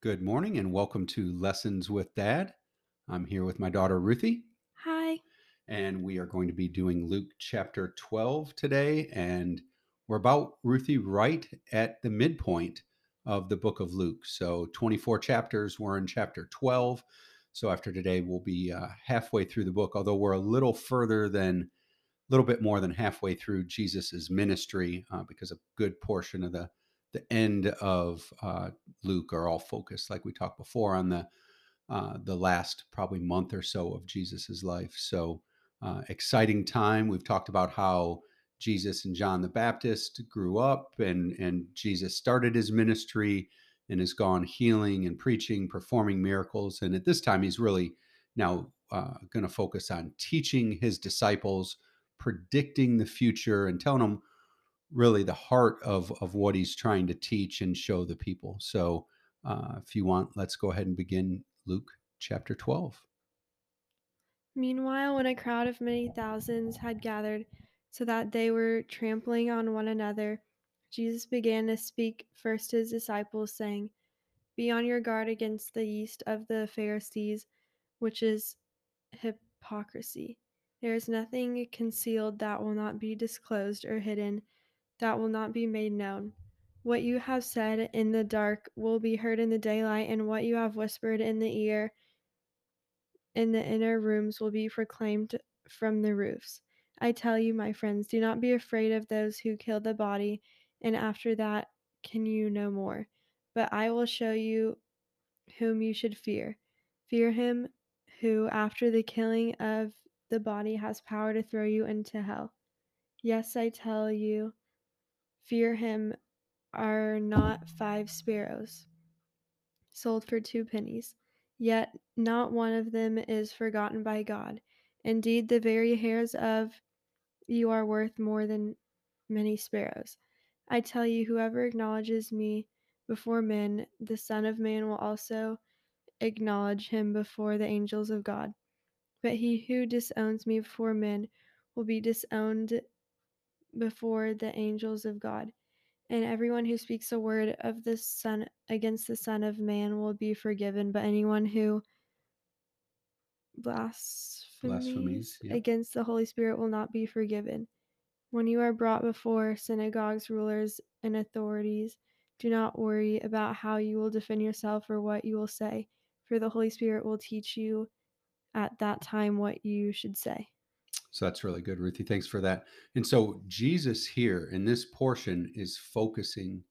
Good morning and welcome to Lessons with Dad. I'm here with my daughter Ruthie, Hi. and we are going to be doing Luke chapter 12 today. And we're about, Ruthie, right at the midpoint of the book of Luke. So 24 chapters, we're in chapter 12. So after today, we'll be uh, halfway through the book, although we're a little further than, a little bit more than halfway through Jesus's ministry, uh, because a good portion of the the end of uh, Luke are all focused, like we talked before, on the uh, the last probably month or so of Jesus's life. So uh, exciting time. We've talked about how Jesus and John the Baptist grew up, and and Jesus started his ministry and has gone healing and preaching, performing miracles, and at this time he's really now uh, going to focus on teaching his disciples, predicting the future, and telling them really the heart of of what he's trying to teach and show the people. So, uh, if you want, let's go ahead and begin Luke chapter 12. Meanwhile, when a crowd of many thousands had gathered, so that they were trampling on one another, Jesus began to speak first to his disciples, saying, Be on your guard against the yeast of the Pharisees, which is hypocrisy. There is nothing concealed that will not be disclosed, or hidden that will not be made known. What you have said in the dark will be heard in the daylight, and what you have whispered in the ear in the inner rooms will be proclaimed from the roofs. I tell you, my friends, do not be afraid of those who kill the body, and after that can you no more. But I will show you whom you should fear. Fear him who, after the killing of the body, has power to throw you into hell. Yes, I tell you, fear him. Are not five sparrows sold for two pennies? Yet not one of them is forgotten by God. Indeed, the very hairs of you are worth more than many sparrows. I tell you, whoever acknowledges me before men, the Son of Man will also acknowledge him before the angels of God. But he who disowns me before men will be disowned before the angels of God. And everyone who speaks a word of the Son against the Son of Man will be forgiven, but anyone who blasphemies, Blasphemies, yeah. against the Holy Spirit will not be forgiven. When you are brought before synagogues, rulers, and authorities, do not worry about how you will defend yourself or what you will say, for the Holy Spirit will teach you at that time what you should say. So that's really good, Ruthie. Thanks for that. And so Jesus here in this portion is focusing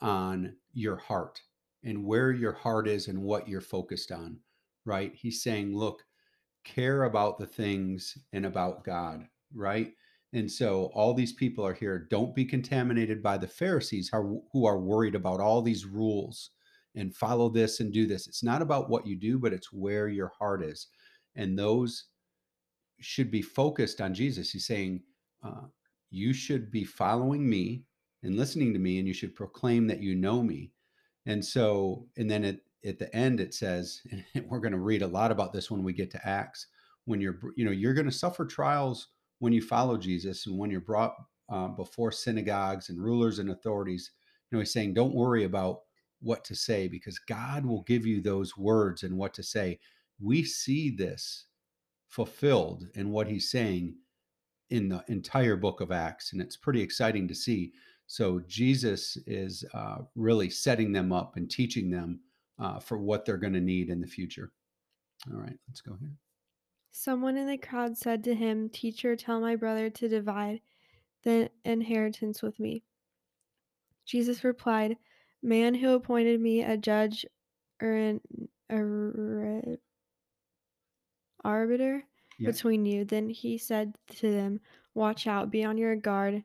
on your heart and where your heart is and what you're focused on, right? He's saying, look, care about the things and about God, right? And so all these people are here. Don't be contaminated by the Pharisees who are worried about all these rules and follow this and do this. It's not about what you do, but it's where your heart is. And those should be focused on Jesus. He's saying, uh, You should be following me and listening to me, and you should proclaim that you know me. And so, and then at, at the end, it says, and we're going to read a lot about this when we get to Acts. When you're, you know, you're going to suffer trials when you follow Jesus and when you're brought uh, before synagogues and rulers and authorities. You know, he's saying, don't worry about what to say because God will give you those words and what to say. We see this fulfilled in what he's saying in the entire book of Acts. And it's pretty exciting to see. So Jesus is uh, really setting them up and teaching them uh, for what they're going to need in the future. All right, let's go here. Someone in the crowd said to him, Teacher, tell my brother to divide the inheritance with me. Jesus replied, Man who appointed me a judge or an a, arbiter Yeah. between you. Then he said to them, Watch out, be on your guard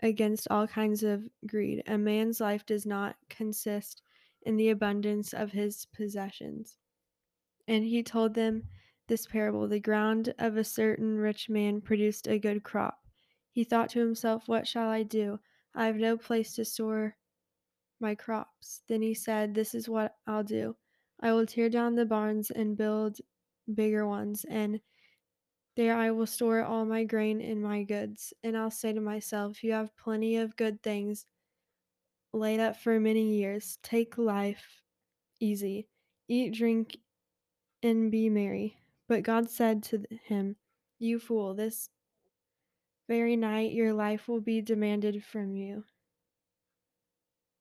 against all kinds of greed. A man's life does not consist in the abundance of his possessions. And he told them this parable The ground of a certain rich man produced a good crop. He thought to himself, What shall I do? I have no place to store my crops. Then he said, This is what I'll do. I will tear down the barns and build bigger ones, and there I will store all my grain and my goods. And I'll say to myself, You have plenty of good things laid up for many years. Take life easy. Eat, drink, and be merry. But God said to him, You fool, this very night your life will be demanded from you.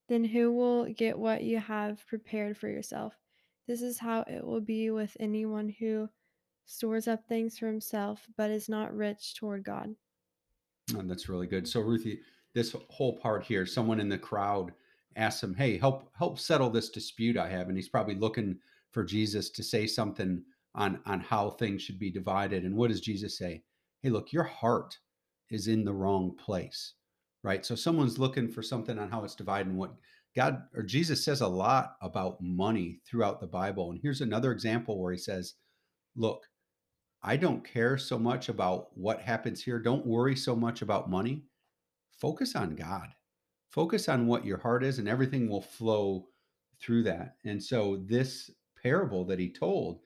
Then who will get what you have prepared for yourself? This is how it will be with anyone who stores up things for himself, but is not rich toward God. Oh, that's really good. So, Ruthie, this whole part here, someone in the crowd asks him, "Hey, help help settle this dispute I have," and he's probably looking for Jesus to say something on on how things should be divided. And what does Jesus say? Hey, look, your heart is in the wrong place, right? So, someone's looking for something on how it's divided. And what God or Jesus says a lot about money throughout the Bible. And here's another example where he says, "Look." I don't care so much about what happens here. Don't worry so much about money. Focus on God. Focus on what your heart is, and everything will flow through that. And so, this parable that he told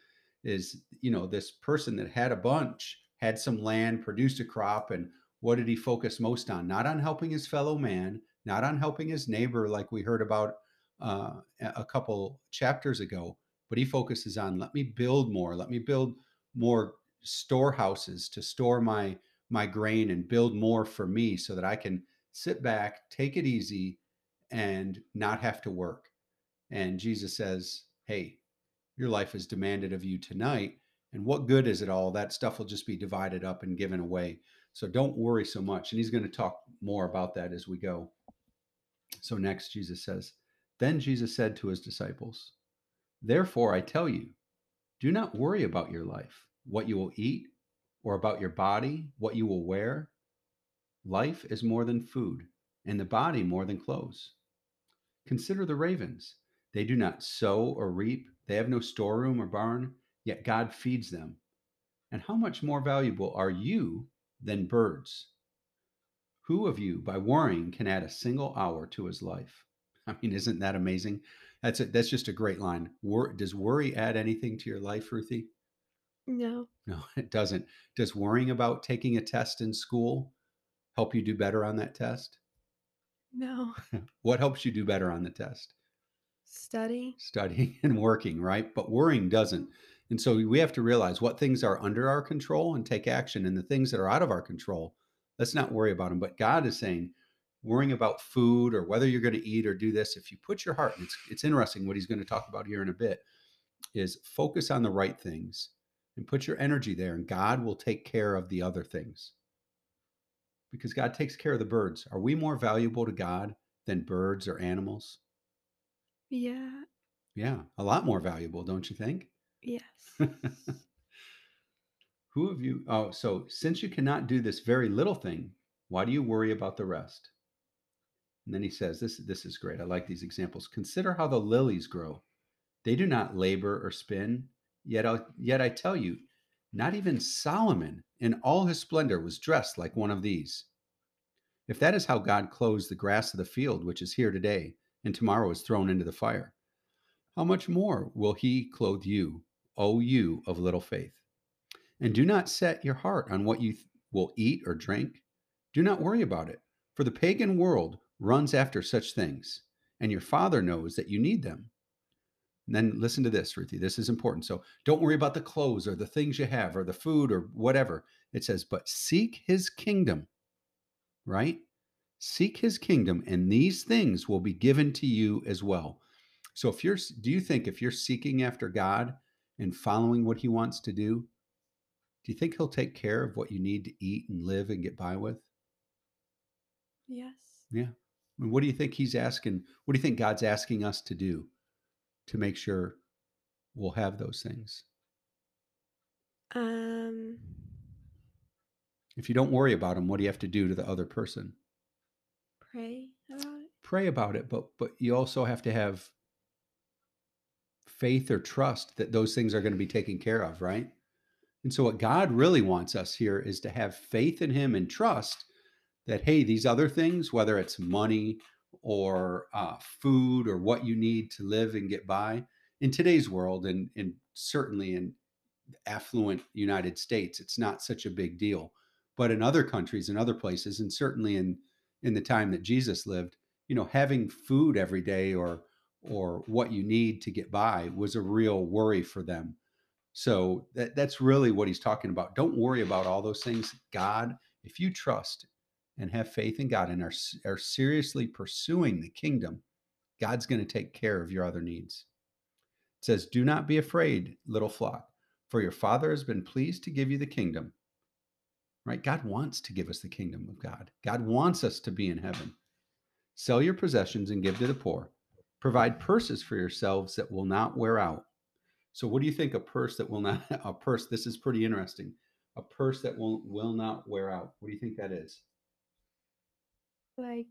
is you know, this person that had a bunch, had some land, produced a crop, and what did he focus most on? Not on helping his fellow man, not on helping his neighbor, like we heard about uh, a couple chapters ago, but he focuses on let me build more, let me build more storehouses to store my my grain and build more for me so that I can sit back, take it easy and not have to work. And Jesus says, "Hey, your life is demanded of you tonight, and what good is it all? That stuff will just be divided up and given away. So don't worry so much." And he's going to talk more about that as we go. So next Jesus says, "Then Jesus said to his disciples, Therefore I tell you, do not worry about your life what you will eat, or about your body, what you will wear? Life is more than food, and the body more than clothes. Consider the ravens. They do not sow or reap, they have no storeroom or barn, yet God feeds them. And how much more valuable are you than birds? Who of you, by worrying, can add a single hour to his life? I mean, isn't that amazing? That's a, that's just a great line. Wor- does worry add anything to your life, Ruthie? No. No, it doesn't. Does worrying about taking a test in school help you do better on that test? No. what helps you do better on the test? Study. Studying and working, right? But worrying doesn't. And so we have to realize what things are under our control and take action. And the things that are out of our control, let's not worry about them. But God is saying, worrying about food or whether you're going to eat or do this, if you put your heart, and it's, it's interesting what he's going to talk about here in a bit, is focus on the right things and put your energy there, and God will take care of the other things. Because God takes care of the birds. Are we more valuable to God than birds or animals? Yeah. Yeah, a lot more valuable, don't you think? Yes. Who have you? Oh, so since you cannot do this very little thing, why do you worry about the rest? And then he says, this, this is great. I like these examples. Consider how the lilies grow. They do not labor or spin. Yet, I, yet I tell you, not even Solomon in all his splendor was dressed like one of these. If that is how God clothes the grass of the field, which is here today, and tomorrow is thrown into the fire, how much more will he clothe you, O you of little faith? And do not set your heart on what you th- will eat or drink. Do not worry about it, for the pagan world runs after such things, and your Father knows that you need them. And then listen to this, Ruthie. This is important. So don't worry about the clothes or the things you have or the food or whatever. It says, but seek his kingdom, right? Seek his kingdom, and these things will be given to you as well. So if you're, do you think if you're seeking after God and following what he wants to do, do you think he'll take care of what you need to eat and live and get by with? Yes. Yeah. And what do you think he's asking? What do you think God's asking us to do? to make sure we'll have those things? Um, if you don't worry about them, what do you have to do to the other person? Pray about it. Pray about it, but but you also have to have faith or trust that those things are going to be taken care of, right? And so what God really wants us here is to have faith in him and trust that hey, these other things, whether it's money or uh, food or what you need to live and get by in today's world and, and certainly in affluent united states it's not such a big deal but in other countries and other places and certainly in in the time that jesus lived you know having food every day or or what you need to get by was a real worry for them. So that, that's really what he's talking about. Don't worry about all those things. God, if you trust and have faith in God and are, are seriously pursuing the kingdom, God's going to take care of your other needs. It says, Do not be afraid, little flock, for your Father has been pleased to give you the kingdom. Right? God wants to give us the kingdom of God. God wants us to be in heaven. Sell your possessions and give to the poor. Provide purses for yourselves that will not wear out. So, what do you think a purse that will not, a purse, this is pretty interesting. A purse that will, will not wear out. What do you think that is? Like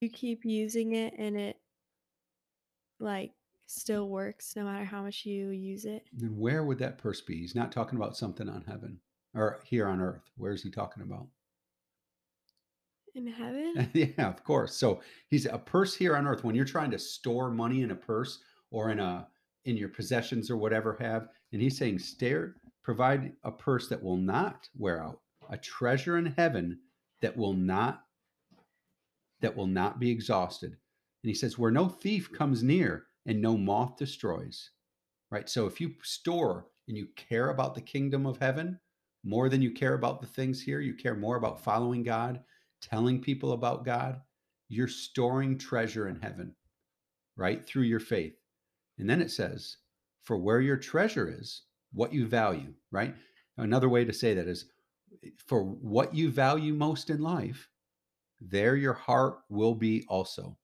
you keep using it and it like still works no matter how much you use it. And where would that purse be? He's not talking about something on heaven or here on earth. Where is he talking about? In heaven? yeah, of course. So he's a purse here on earth. When you're trying to store money in a purse or in a in your possessions or whatever have, and he's saying, stare, provide a purse that will not wear out, a treasure in heaven that will not that will not be exhausted. And he says, where no thief comes near and no moth destroys. Right? So if you store and you care about the kingdom of heaven more than you care about the things here, you care more about following God, telling people about God, you're storing treasure in heaven, right? Through your faith. And then it says, for where your treasure is, what you value, right? Another way to say that is for what you value most in life, there your heart will be also,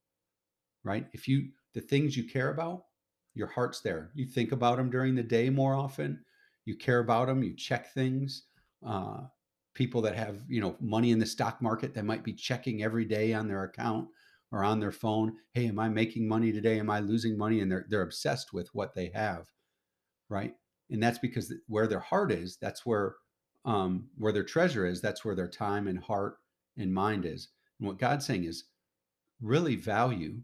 right? If you, the things you care about, your heart's there. You think about them during the day more often. You care about them. You check things. Uh, people that have you know money in the stock market that might be checking every day on their account or on their phone hey am i making money today? Am i losing money? and they're they're obsessed with what they have right? And that's because where their heart is that's where um, where their treasure is that's where their time and heart and mind is. And what god's saying is really value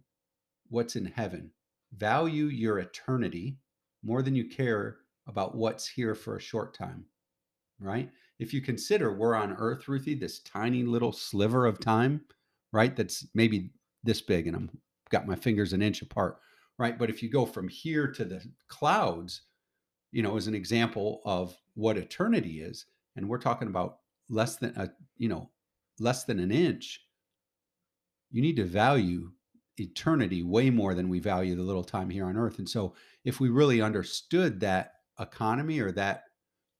what's in heaven. Value your eternity more than you care about what's here for a short time right? If you consider we're on Earth, Ruthie, this tiny little sliver of time, right? That's maybe this big, and I'm got my fingers an inch apart, right? But if you go from here to the clouds, you know, as an example of what eternity is, and we're talking about less than a, you know, less than an inch, you need to value eternity way more than we value the little time here on earth. And so if we really understood that economy or that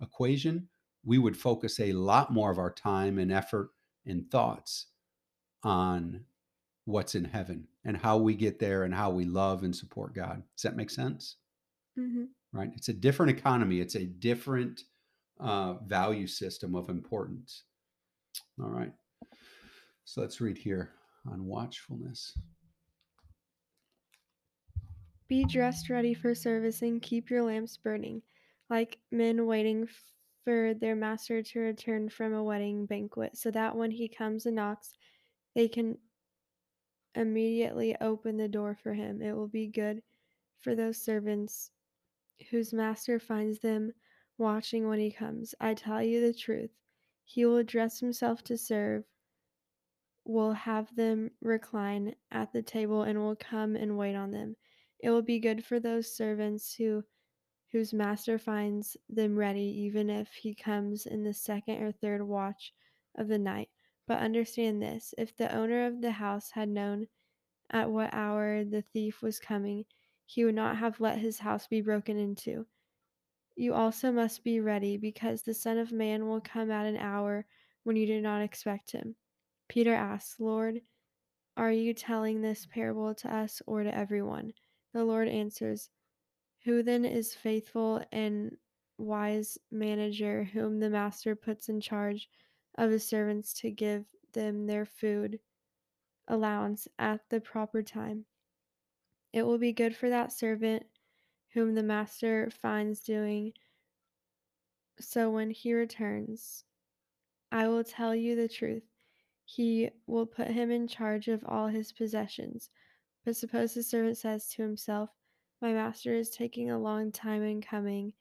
equation, we would focus a lot more of our time and effort and thoughts on what's in heaven and how we get there and how we love and support God. Does that make sense? Mm-hmm. Right. It's a different economy. It's a different uh, value system of importance. All right. So let's read here on watchfulness. Be dressed ready for service and keep your lamps burning, like men waiting for their master to return from a wedding banquet, so that when he comes and knocks, they can immediately open the door for him. It will be good for those servants whose master finds them watching when he comes. I tell you the truth. He will dress himself to serve, will have them recline at the table, and will come and wait on them. It will be good for those servants who whose master finds them ready, even if he comes in the second or third watch of the night. But understand this if the owner of the house had known at what hour the thief was coming, he would not have let his house be broken into. You also must be ready, because the Son of Man will come at an hour when you do not expect him. Peter asked, Lord, are you telling this parable to us or to everyone? The Lord answers, who then is faithful and wise manager whom the master puts in charge of his servants to give them their food allowance at the proper time? It will be good for that servant whom the master finds doing so when he returns. I will tell you the truth. He will put him in charge of all his possessions. But suppose the servant says to himself, my master is taking a long time in coming,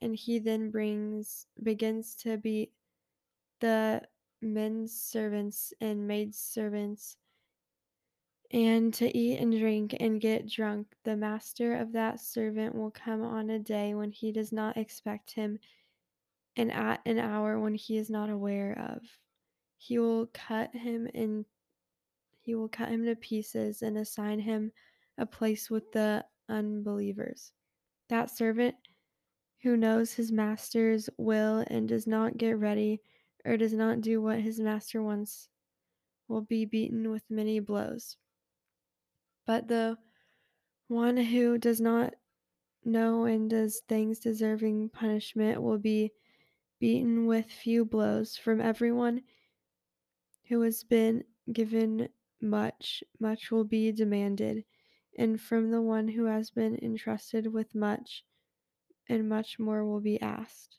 and he then brings begins to beat the men servants and maid servants and to eat and drink and get drunk, the master of that servant will come on a day when he does not expect him and at an hour when he is not aware of. He will cut him in he will cut him to pieces and assign him a place with the unbelievers. That servant who knows his master's will and does not get ready or does not do what his master wants will be beaten with many blows. But the one who does not know and does things deserving punishment will be beaten with few blows from everyone who has been given much, much will be demanded, and from the one who has been entrusted with much, and much more will be asked.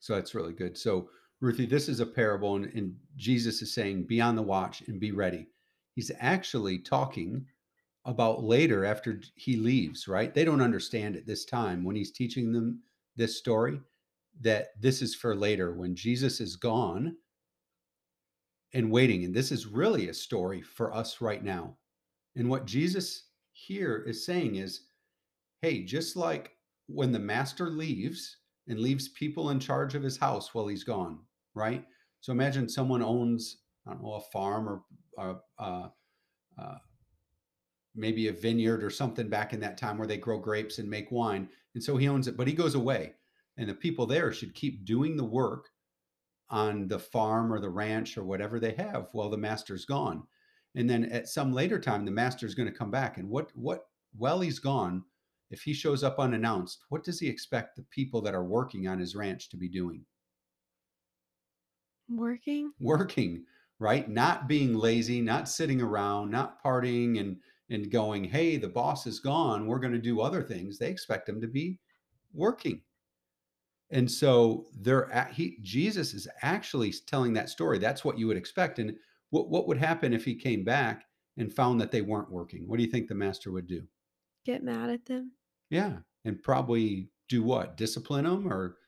So that's really good. So, Ruthie, this is a parable, and, and Jesus is saying, Be on the watch and be ready. He's actually talking about later after he leaves, right? They don't understand at this time when he's teaching them this story that this is for later when Jesus is gone and waiting. And this is really a story for us right now. And what Jesus here is saying is hey, just like when the master leaves and leaves people in charge of his house while he's gone, right? So imagine someone owns, I don't know, a farm or uh, uh, uh, maybe a vineyard or something back in that time where they grow grapes and make wine. And so he owns it, but he goes away. And the people there should keep doing the work on the farm or the ranch or whatever they have while the master's gone. And then at some later time, the master's going to come back. And what, what, while he's gone, if he shows up unannounced, what does he expect the people that are working on his ranch to be doing? Working? Working, right? Not being lazy, not sitting around, not partying and and going, "Hey, the boss is gone. We're going to do other things." They expect them to be working. And so they're at, he Jesus is actually telling that story. That's what you would expect. And what what would happen if he came back and found that they weren't working? What do you think the master would do? Get mad at them? Yeah, and probably do what? Discipline them or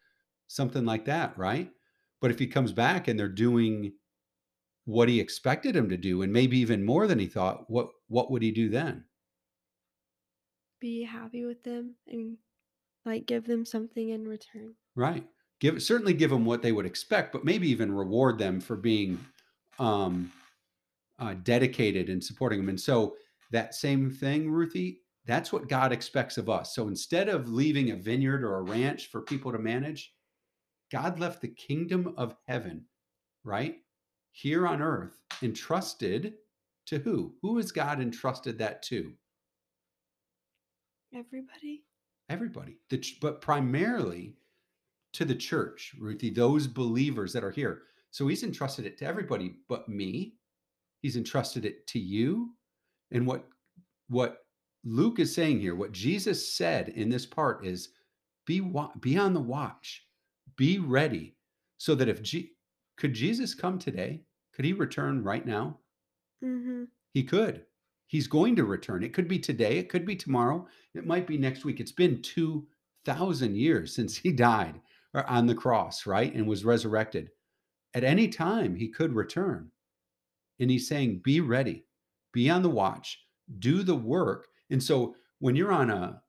something like that, right? But if he comes back and they're doing what he expected him to do and maybe even more than he thought, what what would he do then? Be happy with them and like give them something in return. Right. Give certainly give them what they would expect, but maybe even reward them for being um, uh, dedicated and supporting them. And so that same thing, Ruthie, that's what God expects of us. So instead of leaving a vineyard or a ranch for people to manage, God left the kingdom of heaven, right? Here on earth, entrusted to who? Who has God entrusted that to? Everybody. Everybody. The, but primarily to the church, Ruthie, those believers that are here. So he's entrusted it to everybody but me. He's entrusted it to you. And what what Luke is saying here, what Jesus said in this part is be be on the watch. Be ready so that if G- could Jesus come today? Could he return right now? Mm-hmm. He could. He's going to return. It could be today, it could be tomorrow, it might be next week. It's been 2000 years since he died on the cross, right? And was resurrected. At any time, he could return. And he's saying, be ready, be on the watch, do the work. And so when you're on a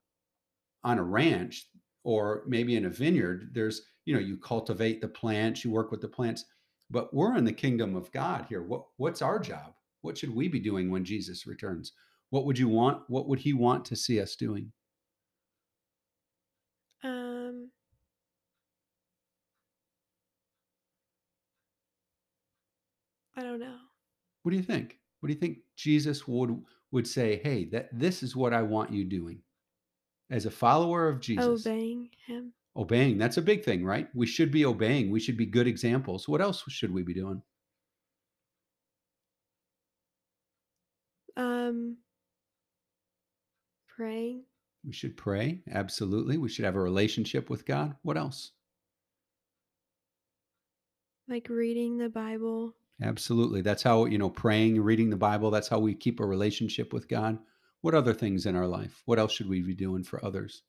on a ranch or maybe in a vineyard, there's, you know, you cultivate the plants, you work with the plants, but we're in the kingdom of God here. What what's our job? What should we be doing when Jesus returns? What would you want? What would he want to see us doing? Um I don't know. What do you think? What do you think Jesus would would say, "Hey, that this is what I want you doing." As a follower of Jesus. Obeying him. Obeying. That's a big thing, right? We should be obeying. We should be good examples. What else should we be doing? Um praying. We should pray. Absolutely. We should have a relationship with God. What else? Like reading the Bible. Absolutely. That's how, you know, praying, reading the Bible, that's how we keep a relationship with God. What other things in our life? What else should we be doing for others?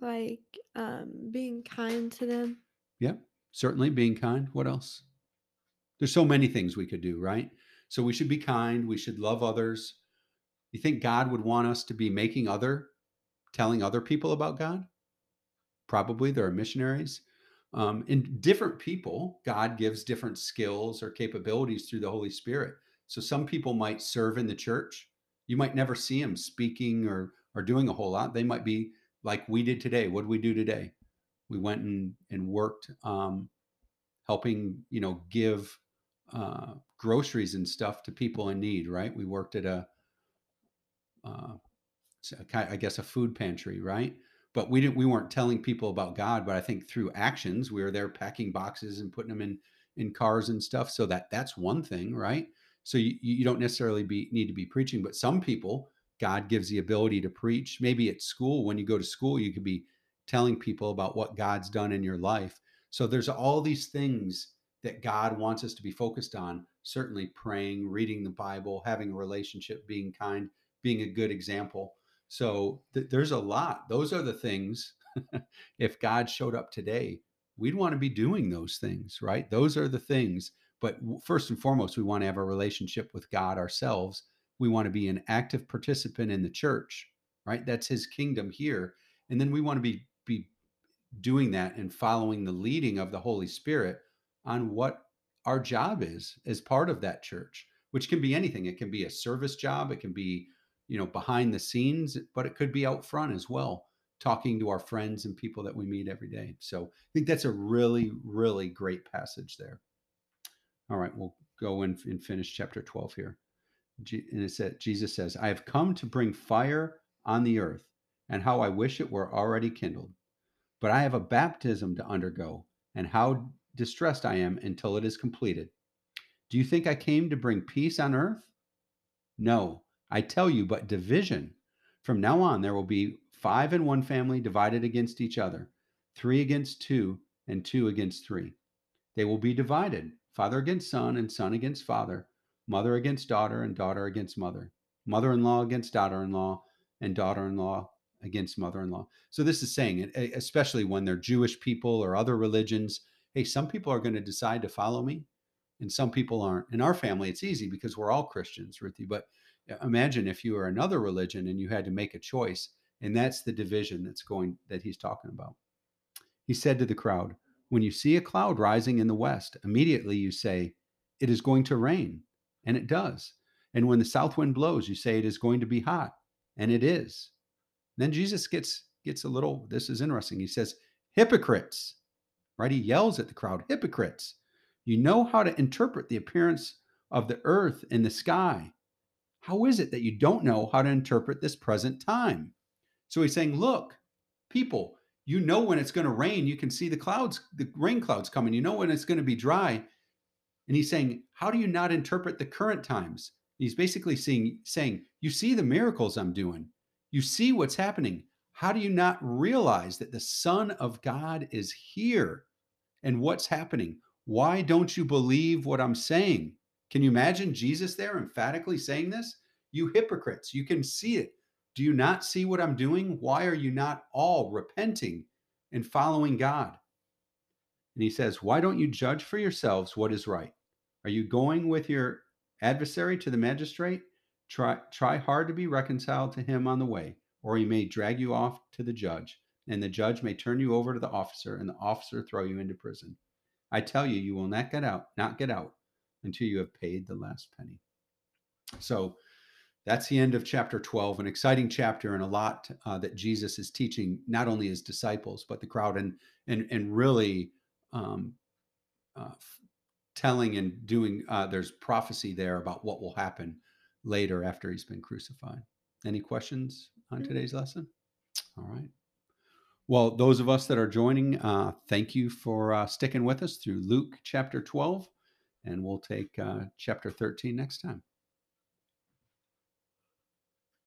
Like um being kind to them. Yeah, certainly being kind. What else? There's so many things we could do, right? So we should be kind. We should love others. You think God would want us to be making other, telling other people about God? Probably there are missionaries. Um, and different people, God gives different skills or capabilities through the Holy Spirit. So some people might serve in the church. You might never see them speaking or or doing a whole lot. They might be like we did today. What did we do today? We went and and worked, um, helping you know give uh, groceries and stuff to people in need. Right? We worked at a, uh, I guess, a food pantry. Right? but we didn't we weren't telling people about god but i think through actions we were there packing boxes and putting them in in cars and stuff so that that's one thing right so you, you don't necessarily be need to be preaching but some people god gives the ability to preach maybe at school when you go to school you could be telling people about what god's done in your life so there's all these things that god wants us to be focused on certainly praying reading the bible having a relationship being kind being a good example so th- there's a lot. Those are the things. if God showed up today, we'd want to be doing those things, right? Those are the things. But first and foremost, we want to have a relationship with God ourselves. We want to be an active participant in the church, right? That's his kingdom here. And then we want to be be doing that and following the leading of the Holy Spirit on what our job is as part of that church, which can be anything. It can be a service job, it can be you know behind the scenes but it could be out front as well talking to our friends and people that we meet every day so i think that's a really really great passage there all right we'll go in and finish chapter 12 here and it said jesus says i have come to bring fire on the earth and how i wish it were already kindled. But i have a baptism to undergo and how distressed i am until it is completed. Do you think i came to bring peace on earth? No. I tell you, but division. From now on, there will be five in one family divided against each other, three against two, and two against three. They will be divided father against son, and son against father, mother against daughter, and daughter against mother, mother in law against daughter in law, and daughter in law against mother in law. So, this is saying, eh, eh, especially when they're Jewish people or other religions, hey, some people are going to decide to follow me, and some people aren't. In our family, it's easy because we're all Christians, Ruthie, but eh, imagine if you were another religion and you had to make a choice and that's the division that's going that he's talking about he said to the crowd when you see a cloud rising in the west immediately you say it is going to rain and it does and when the south wind blows you say it is going to be hot and it is then jesus gets gets a little this is interesting he says hypocrites right he yells at the crowd hypocrites you know how to interpret the appearance of the earth and the sky how is it that you don't know how to interpret this present time? So he's saying, Look, people, you know when it's going to rain. You can see the clouds, the rain clouds coming. You know when it's going to be dry. And he's saying, How do you not interpret the current times? He's basically saying, saying, You see the miracles I'm doing. You see what's happening. How do you not realize that the Son of God is here and what's happening? Why don't you believe what I'm saying? Can you imagine Jesus there emphatically saying this? You hypocrites, you can see it. Do you not see what I'm doing? Why are you not all repenting and following God? And he says, Why don't you judge for yourselves what is right? Are you going with your adversary to the magistrate? Try, try hard to be reconciled to him on the way, or he may drag you off to the judge, and the judge may turn you over to the officer, and the officer throw you into prison. I tell you, you will not get out, not get out until you have paid the last penny. So that's the end of chapter 12, an exciting chapter and a lot uh, that Jesus is teaching not only his disciples, but the crowd and, and, and really um, uh, telling and doing, uh, there's prophecy there about what will happen later after he's been crucified. Any questions on mm-hmm. today's lesson? All right. Well, those of us that are joining, uh, thank you for uh, sticking with us through Luke chapter 12 and we'll take uh, chapter 13 next time.